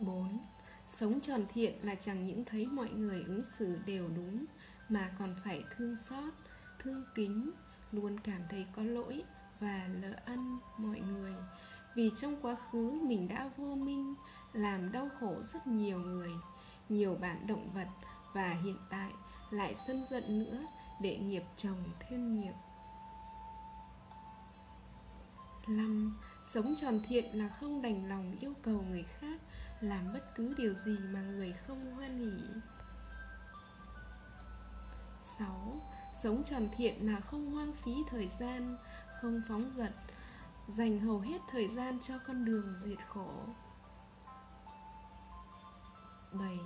4. Sống tròn thiện là chẳng những thấy mọi người ứng xử đều đúng Mà còn phải thương xót, thương kính Luôn cảm thấy có lỗi, và lỡ ân mọi người. Vì trong quá khứ mình đã vô minh làm đau khổ rất nhiều người. Nhiều bạn động vật và hiện tại lại sân giận nữa để nghiệp chồng thêm nghiệp. 5. Sống tròn thiện là không đành lòng yêu cầu người khác làm bất cứ điều gì mà người không hoan hỉ 6. Sống tròn thiện là không hoang phí thời gian, không phóng dật, dành hầu hết thời gian cho con đường diệt khổ. 7.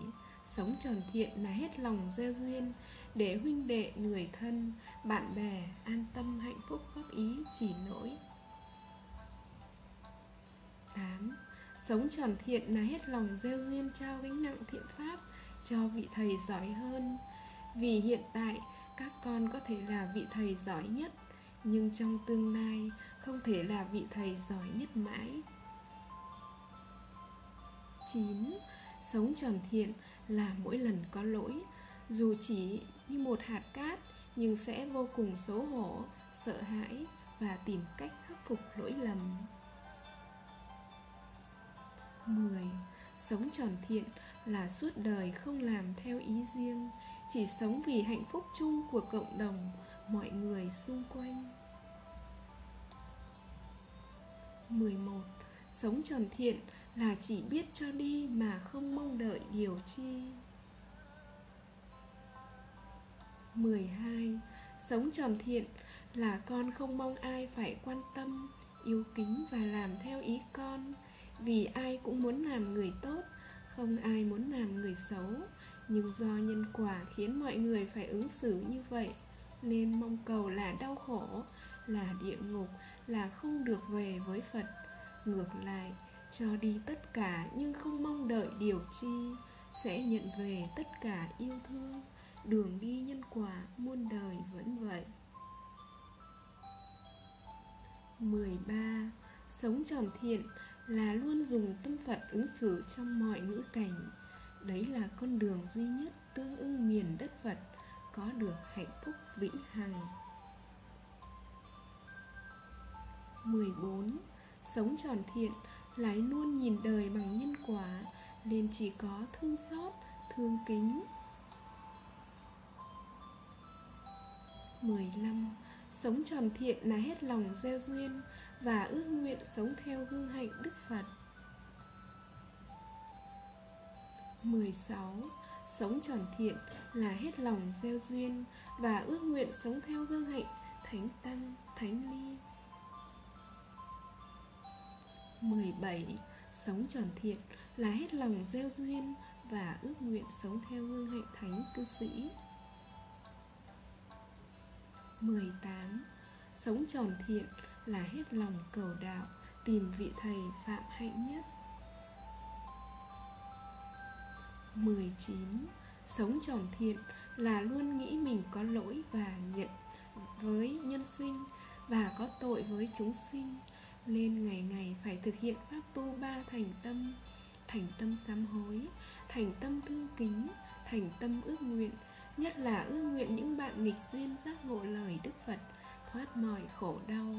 Sống tròn thiện là hết lòng gieo duyên để huynh đệ, người thân, bạn bè an tâm hạnh phúc góp ý chỉ nỗi. 8. Sống tròn thiện là hết lòng gieo duyên trao gánh nặng thiện pháp cho vị thầy giỏi hơn. Vì hiện tại các con có thể là vị thầy giỏi nhất, nhưng trong tương lai không thể là vị thầy giỏi nhất mãi. 9. Sống tròn thiện là mỗi lần có lỗi, dù chỉ như một hạt cát nhưng sẽ vô cùng xấu hổ, sợ hãi và tìm cách khắc phục lỗi lầm. 10. Sống tròn thiện là suốt đời không làm theo ý riêng, chỉ sống vì hạnh phúc chung của cộng đồng, mọi người xung quanh. 11. Sống tròn thiện là chỉ biết cho đi mà không mong đợi điều chi. 12. Sống tròn thiện là con không mong ai phải quan tâm, yêu kính và làm theo ý con, vì ai cũng muốn làm người tốt, không ai muốn làm người xấu. Nhưng do nhân quả khiến mọi người phải ứng xử như vậy, nên mong cầu là đau khổ, là địa ngục, là không được về với phật. Ngược lại, cho đi tất cả nhưng không mong đợi điều chi, sẽ nhận về tất cả yêu thương. Đường đi nhân quả muôn đời vẫn vậy. 13. Sống tròn thiện là luôn dùng tâm Phật ứng xử trong mọi ngữ cảnh. Đấy là con đường duy nhất tương ưng miền đất Phật có được hạnh phúc vĩnh hằng. 14. Sống tròn thiện lái luôn nhìn đời bằng nhân quả nên chỉ có thương xót, thương kính. 15. Sống tròn thiện là hết lòng gieo duyên và ước nguyện sống theo hương hạnh Đức Phật. 16. Sống tròn thiện là hết lòng gieo duyên và ước nguyện sống theo hương hạnh Thánh Tăng, Thánh Ly. 17. Sống tròn thiện là hết lòng gieo duyên và ước nguyện sống theo hương hạnh Thánh Cư Sĩ. 18. Sống tròn thiện là hết lòng cầu đạo, tìm vị thầy phạm hạnh nhất 19. Sống tròn thiện là luôn nghĩ mình có lỗi và nhận với nhân sinh và có tội với chúng sinh nên ngày ngày phải thực hiện pháp tu ba thành tâm thành tâm sám hối, thành tâm thương kính, thành tâm ước nguyện, nhất là ước nguyện những bạn nghịch duyên giác ngộ lời đức phật, thoát mọi khổ đau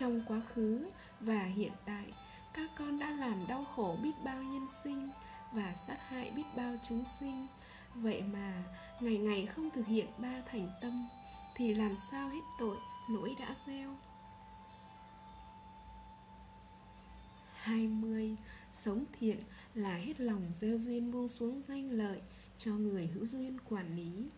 trong quá khứ và hiện tại. Các con đã làm đau khổ biết bao nhân sinh và sát hại biết bao chúng sinh. Vậy mà, ngày ngày không thực hiện ba thành tâm, thì làm sao hết tội lỗi đã gieo? 20. Sống thiện là hết lòng gieo duyên buông xuống danh lợi cho người hữu duyên quản lý.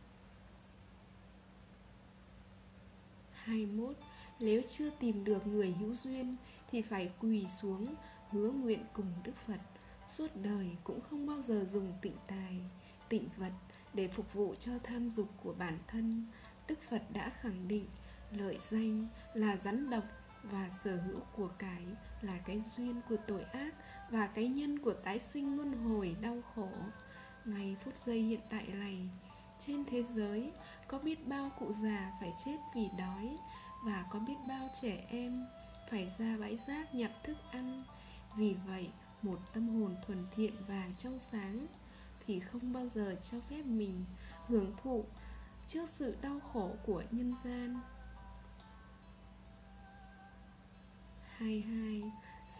21 nếu chưa tìm được người hữu duyên thì phải quỳ xuống, hứa nguyện cùng đức phật. Suốt đời cũng không bao giờ dùng tịnh tài, tịnh vật để phục vụ cho tham dục của bản thân. Đức phật đã khẳng định lợi danh là rắn độc và sở hữu của cái là cái duyên của tội ác và cái nhân của tái sinh luân hồi đau khổ. Ngay phút giây hiện tại này, trên thế giới có biết bao cụ già phải chết vì đói và có biết bao trẻ em phải ra bãi rác nhặt thức ăn. Vì vậy một tâm hồn thuần thiện và trong sáng thì không bao giờ cho phép mình hưởng thụ trước sự đau khổ của nhân gian. 22.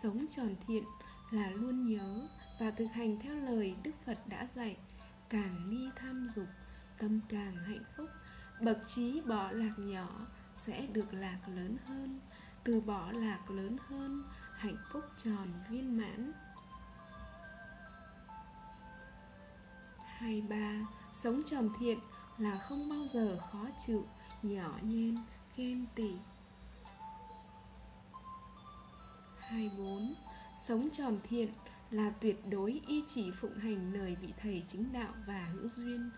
Sống tròn thiện là luôn nhớ và thực hành theo lời Đức Phật đã dạy. Càng ly tham dục, tâm càng hạnh phúc. Bậc trí bỏ lạc nhỏ sẽ được lạc lớn hơn Từ bỏ lạc lớn hơn, hạnh phúc tròn viên mãn 23. Sống tròn thiện là không bao giờ khó chịu, nhỏ nhen, ghen tị 24. Sống tròn thiện là tuyệt đối y chỉ phụng hành lời vị thầy chính đạo và hữu duyên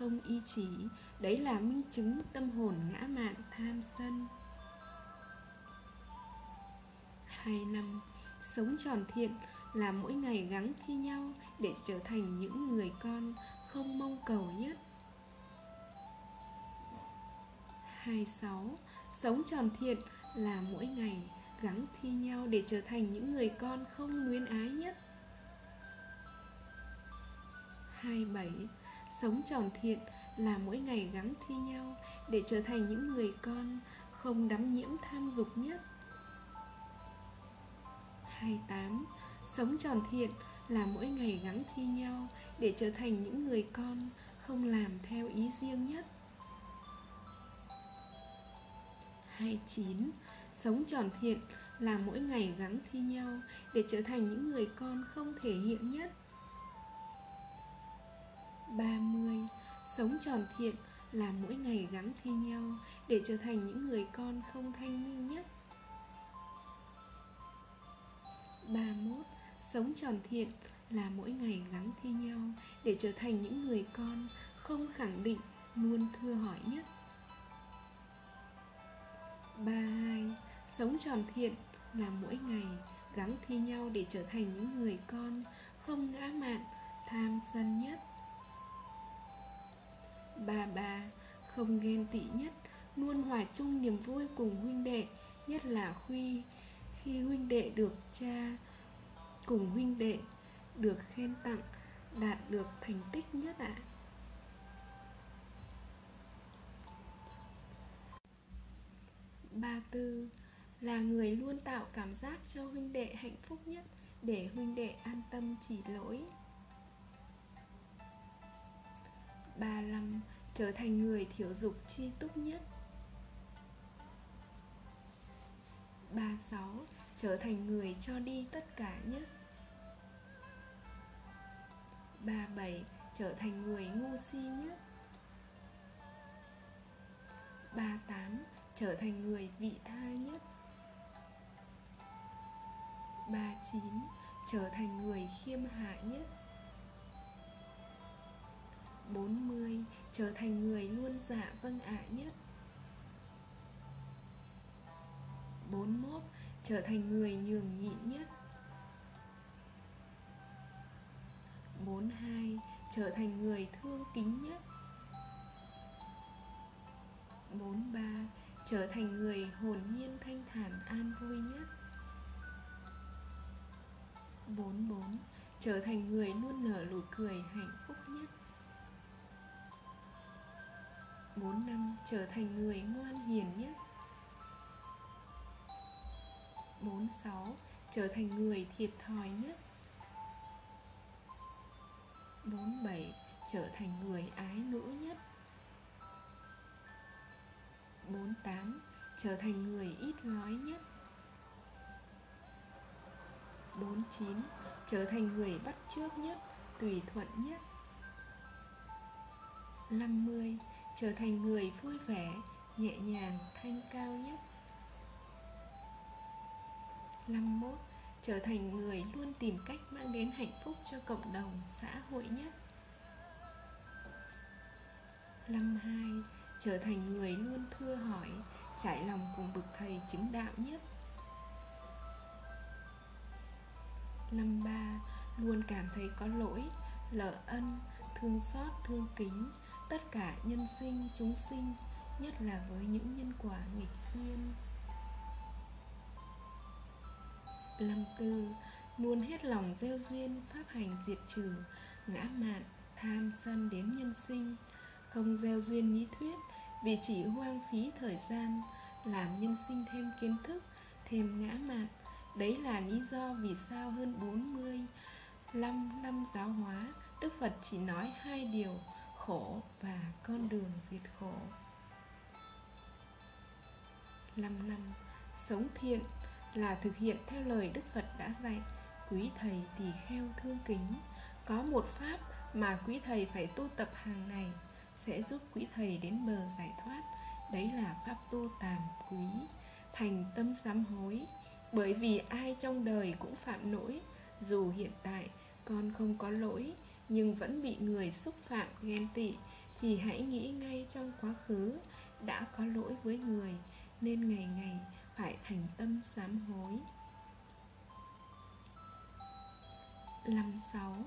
không ý chí, đấy là minh chứng tâm hồn ngã mạn tham sân 25. Sống tròn thiện là mỗi ngày gắng thi nhau để trở thành những người con không mong cầu nhất 26. Sống tròn thiện là mỗi ngày gắng thi nhau để trở thành những người con không luyến ái nhất 27 Sống tròn thiện là mỗi ngày gắng thi nhau để trở thành những người con không đắm nhiễm tham dục nhất. 28 Sống tròn thiện là mỗi ngày gắng thi nhau để trở thành những người con không làm theo ý riêng nhất. 29 Sống tròn thiện là mỗi ngày gắng thi nhau để trở thành những người con không thể hiện nhất. 30 Sống tròn thiện là mỗi ngày gắng thi nhau để trở thành những người con không thanh minh nhất 31 Sống tròn thiện là mỗi ngày gắng thi nhau để trở thành những người con không khẳng định luôn thưa hỏi nhất 32 Sống tròn thiện là mỗi ngày gắng thi nhau để trở thành những người con không ngã mạn, tham sân nhất. Ba ba không ghen tị nhất, luôn hòa chung niềm vui cùng huynh đệ, nhất là khi khi huynh đệ được cha cùng huynh đệ được khen tặng đạt được thành tích nhất ạ. À. Ba tư là người luôn tạo cảm giác cho huynh đệ hạnh phúc nhất để huynh đệ an tâm chỉ lỗi. 35. Trở thành người thiểu dục chi túc nhất 36. Trở thành người cho đi tất cả nhất 37. Trở thành người ngu si nhất 38. Trở thành người vị tha nhất 39 Trở thành người khiêm hạ nhất 40 Trở thành người luôn dạ vâng ạ nhất. 41 Trở thành người nhường nhịn nhất. 42 Trở thành người thương kính nhất. 43 Trở thành người hồn nhiên thanh thản an vui nhất. 44 Trở thành người luôn nở nụ cười hạnh phúc nhất. 4 năm Trở thành người ngoan hiền nhất. 46 Trở thành người thiệt thòi nhất. 47 Trở thành người ái nữ nhất. 48 Trở thành người ít nói nhất. 49 Trở thành người bắt trước nhất, tùy thuận nhất. 50 Trở thành người vui vẻ, nhẹ nhàng, thanh cao nhất. 51 Trở thành người luôn tìm cách mang đến hạnh phúc cho cộng đồng, xã hội nhất. 52 Trở thành người luôn thưa hỏi, trải lòng cùng bậc thầy chứng đạo nhất. Năm ba luôn cảm thấy có lỗi, lỡ ân, thương xót, thương kính tất cả nhân sinh, chúng sinh, nhất là với những nhân quả nghịch duyên. Lâm tư luôn hết lòng gieo duyên pháp hành diệt trừ ngã mạn tham sân đến nhân sinh. Không gieo duyên lý thuyết vì chỉ hoang phí thời gian làm nhân sinh thêm kiến thức thêm ngã mạn. Đấy là lý do vì sao hơn 40 năm năm giáo hóa Đức Phật chỉ nói hai điều khổ và con đường diệt khổ. 5 năm, sống thiện là thực hiện theo lời Đức Phật đã dạy. Quý thầy tỳ kheo thương kính, có một pháp mà quý thầy phải tu tập hàng ngày, sẽ giúp quý thầy đến bờ giải thoát. Đấy là pháp tu tàm quý, thành tâm sám hối. Bởi vì ai trong đời cũng phạm lỗi, dù hiện tại con không có lỗi, nhưng vẫn bị người xúc phạm ghen tị thì hãy nghĩ ngay trong quá khứ đã có lỗi với người, nên ngày ngày phải thành tâm sám hối. Năm sáu,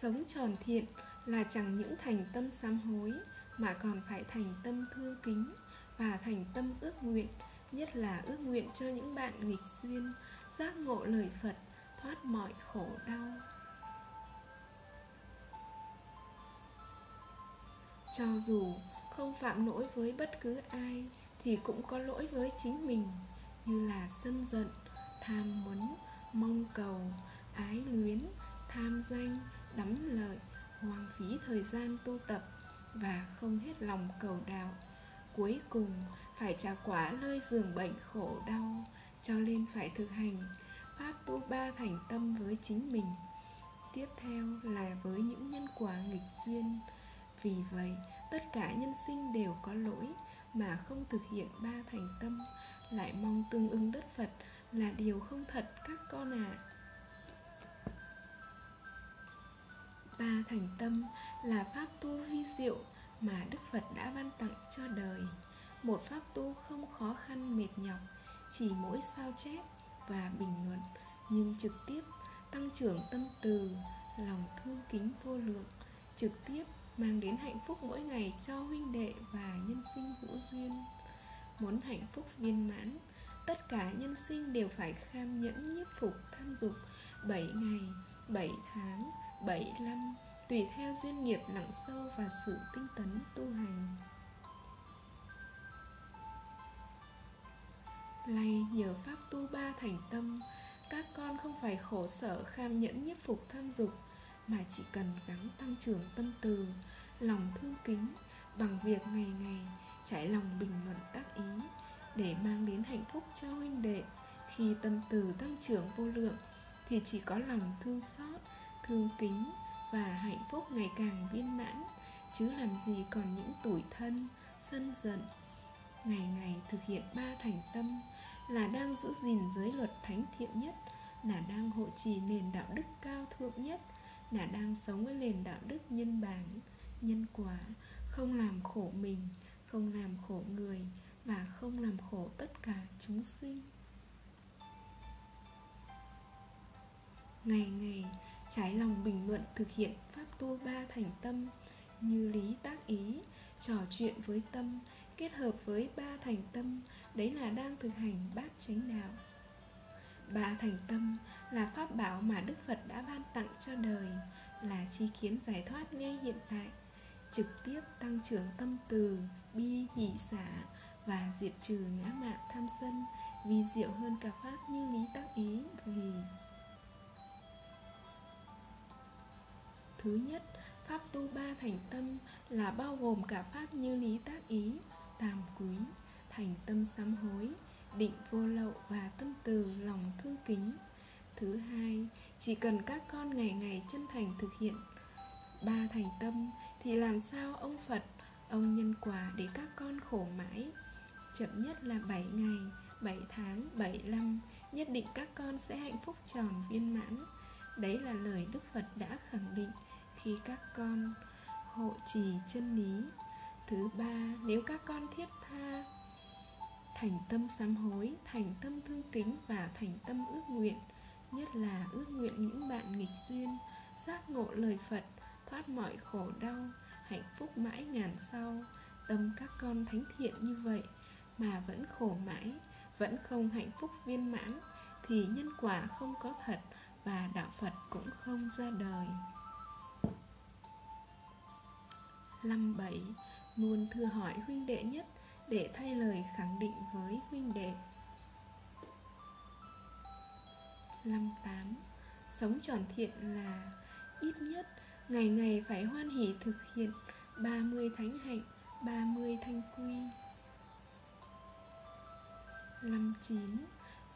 sống tròn thiện là chẳng những thành tâm sám hối, mà còn phải thành tâm thương kính và thành tâm ước nguyện, nhất là ước nguyện cho những bạn nghịch duyên, giác ngộ lời phật, thoát mọi khổ đau. Cho dù không phạm lỗi với bất cứ ai thì cũng có lỗi với chính mình, như là sân giận, tham muốn, mong cầu, ái luyến, tham danh, đắm lợi, hoang phí thời gian tu tập và không hết lòng cầu đạo. Cuối cùng, phải trả quả nơi giường bệnh khổ đau, cho nên phải thực hành pháp tu ba thành tâm với chính mình. Tiếp theo là với những nhân quả nghịch duyên vì vậy, tất cả nhân sinh đều có lỗi mà không thực hiện ba thành tâm lại mong tương ứng đất phật là điều không thật các con ạ à. ba thành tâm là pháp tu vi diệu mà đức phật đã ban tặng cho đời một pháp tu không khó khăn mệt nhọc, chỉ mỗi sao chép và bình luận, nhưng trực tiếp tăng trưởng tâm từ, lòng thương kính vô lượng, trực tiếp mang đến hạnh phúc mỗi ngày cho huynh đệ và nhân sinh hữu duyên. Muốn hạnh phúc viên mãn, tất cả nhân sinh đều phải kham nhẫn nhiếp phục, tham dục. 7 ngày 7 tháng 7 năm, tùy theo duyên nghiệp nặng sâu và sự tinh tấn tu hành. Lay nhờ pháp tu ba thành tâm, Các con không phải khổ sở kham nhẫn nhiếp phục, tham dục. Mà chỉ cần gắng tăng trưởng tâm từ, Lòng thương kính Bằng việc ngày ngày trải lòng bình luận tác ý Để mang đến hạnh phúc cho huynh đệ. Khi tâm từ tăng trưởng vô lượng Thì chỉ có lòng thương xót, Thương kính Và hạnh phúc ngày càng viên mãn, Chứ làm gì còn những tủi thân, Sân giận. Ngày ngày thực hiện ba thành tâm là đang giữ gìn giới luật thánh thiện nhất, là đang hộ trì nền đạo đức cao thượng nhất là đang sống với nền đạo đức nhân bản, nhân quả, không làm khổ mình, không làm khổ người và không làm khổ tất cả chúng sinh. Ngày ngày, trái lòng bình luận thực hiện pháp tu ba thành tâm như lý tác ý, trò chuyện với tâm, kết hợp với ba thành tâm, đấy là đang thực hành bát chánh đạo ba thành tâm là pháp bảo mà đức phật đã ban tặng cho đời, là chi kiến giải thoát ngay hiện tại, trực tiếp tăng trưởng tâm từ, bi, hỷ xả và diệt trừ ngã mạn tham sân vì diệu hơn cả pháp như lý tác ý, vì thứ nhất, pháp tu ba thành tâm là bao gồm cả pháp như lý tác ý, tam quý, thành tâm sám hối định vô lậu và tâm từ lòng thương kính. Thứ hai, chỉ cần các con ngày ngày chân thành thực hiện ba thành tâm, thì làm sao ông phật, ông nhân quả để các con khổ mãi? Chậm nhất là 7 ngày 7 tháng 7 năm, nhất định các con sẽ hạnh phúc tròn viên mãn. Đấy là lời đức phật đã khẳng định, khi các con hộ trì chân lý. Thứ ba, nếu các con thiết tha thành tâm sám hối, thành tâm thương kính và thành tâm ước nguyện, nhất là ước nguyện những bạn nghịch duyên, giác ngộ lời phật, thoát mọi khổ đau, hạnh phúc mãi ngàn sau. Tâm các con thánh thiện như vậy mà vẫn khổ mãi, vẫn không hạnh phúc viên mãn, thì nhân quả không có thật và đạo phật cũng không ra đời. Năm bảy Luôn thưa hỏi huynh đệ nhất để thay lời khẳng định với huynh đệ Năm tám Sống tròn thiện là ít nhất ngày ngày phải hoan hỷ thực hiện 30 thánh hạnh, 30 thanh quy. Năm chín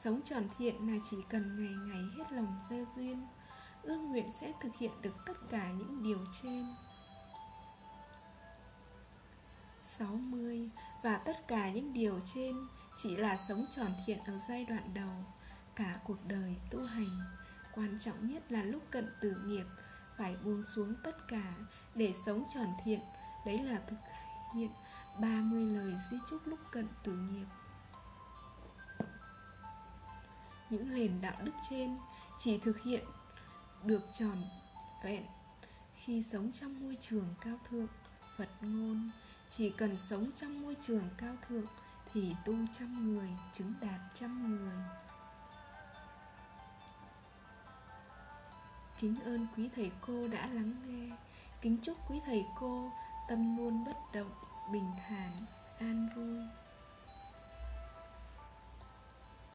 Sống tròn thiện là chỉ cần ngày ngày hết lòng gieo duyên Ước nguyện sẽ thực hiện được tất cả những điều trên 60 Và tất cả những điều trên chỉ là sống tròn thiện ở giai đoạn đầu, Cả cuộc đời tu hành. Quan trọng nhất là lúc cận tử nghiệp, Phải buông xuống tất cả để sống tròn thiện. Đấy là thực hiện 30 lời di chúc lúc cận tử nghiệp. Những nền đạo đức trên chỉ thực hiện được tròn vẹn khi sống trong môi trường cao thượng, phật ngôn chỉ cần sống trong môi trường cao thượng thì tu trăm người, chứng đạt trăm người. Kính ơn quý thầy cô đã lắng nghe. Kính chúc quý thầy cô tâm luôn bất động, bình thản